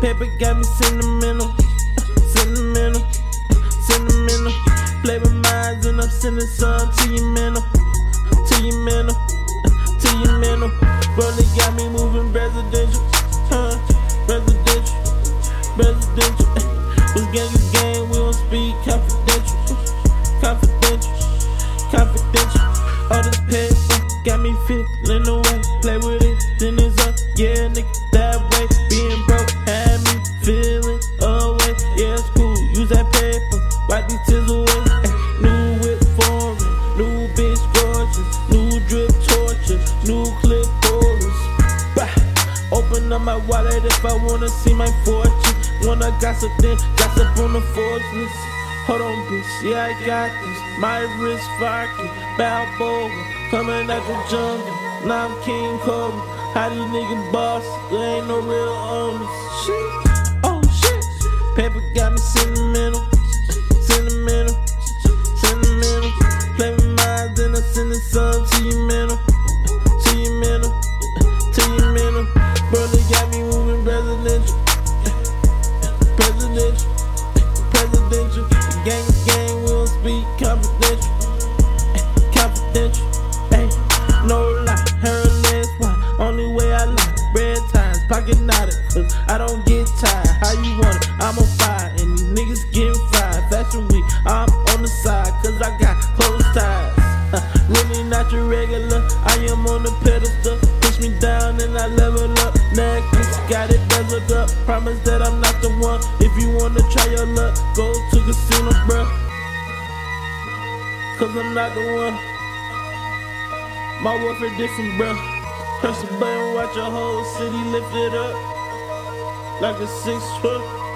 Paper got me sentimental, sentimental, sentimental. Play with minds and I'm sending some to your mental, to your mental, to your mental. Brother got me moving residential, huh? Residential, residential. What's gang is gang? We don't speak confidential, confidential, confidential. All this paper got me feeling My wallet if I wanna see my fortune. Wanna gossip, then gossip on the fortunes. Hold on, bitch, yeah, I got this. My wrist fucking Balboa, coming out the jungle. Now I'm King Cobra. How these niggas boss? There ain't no real owners. Shit, oh shit. Paper got Gang is gang, we don't speak confidential, confidential. Ay, no lie, her legs wide. Only way I lie, red ties, pocket knotted, cause I don't get tired. How you want it? I'm on fire, and these niggas getting fried. Fashion week, I'm on the side, cause I got close ties. Uh, really not your regular, I am on the pedestal. Push me down and I level up. Necklace, got it bezeled up. Promise that I'm your luck, go to casino, bruh. Cause I'm not the one. My warfare different, bruh. Press the button, watch your whole city lift it up. Like a six foot.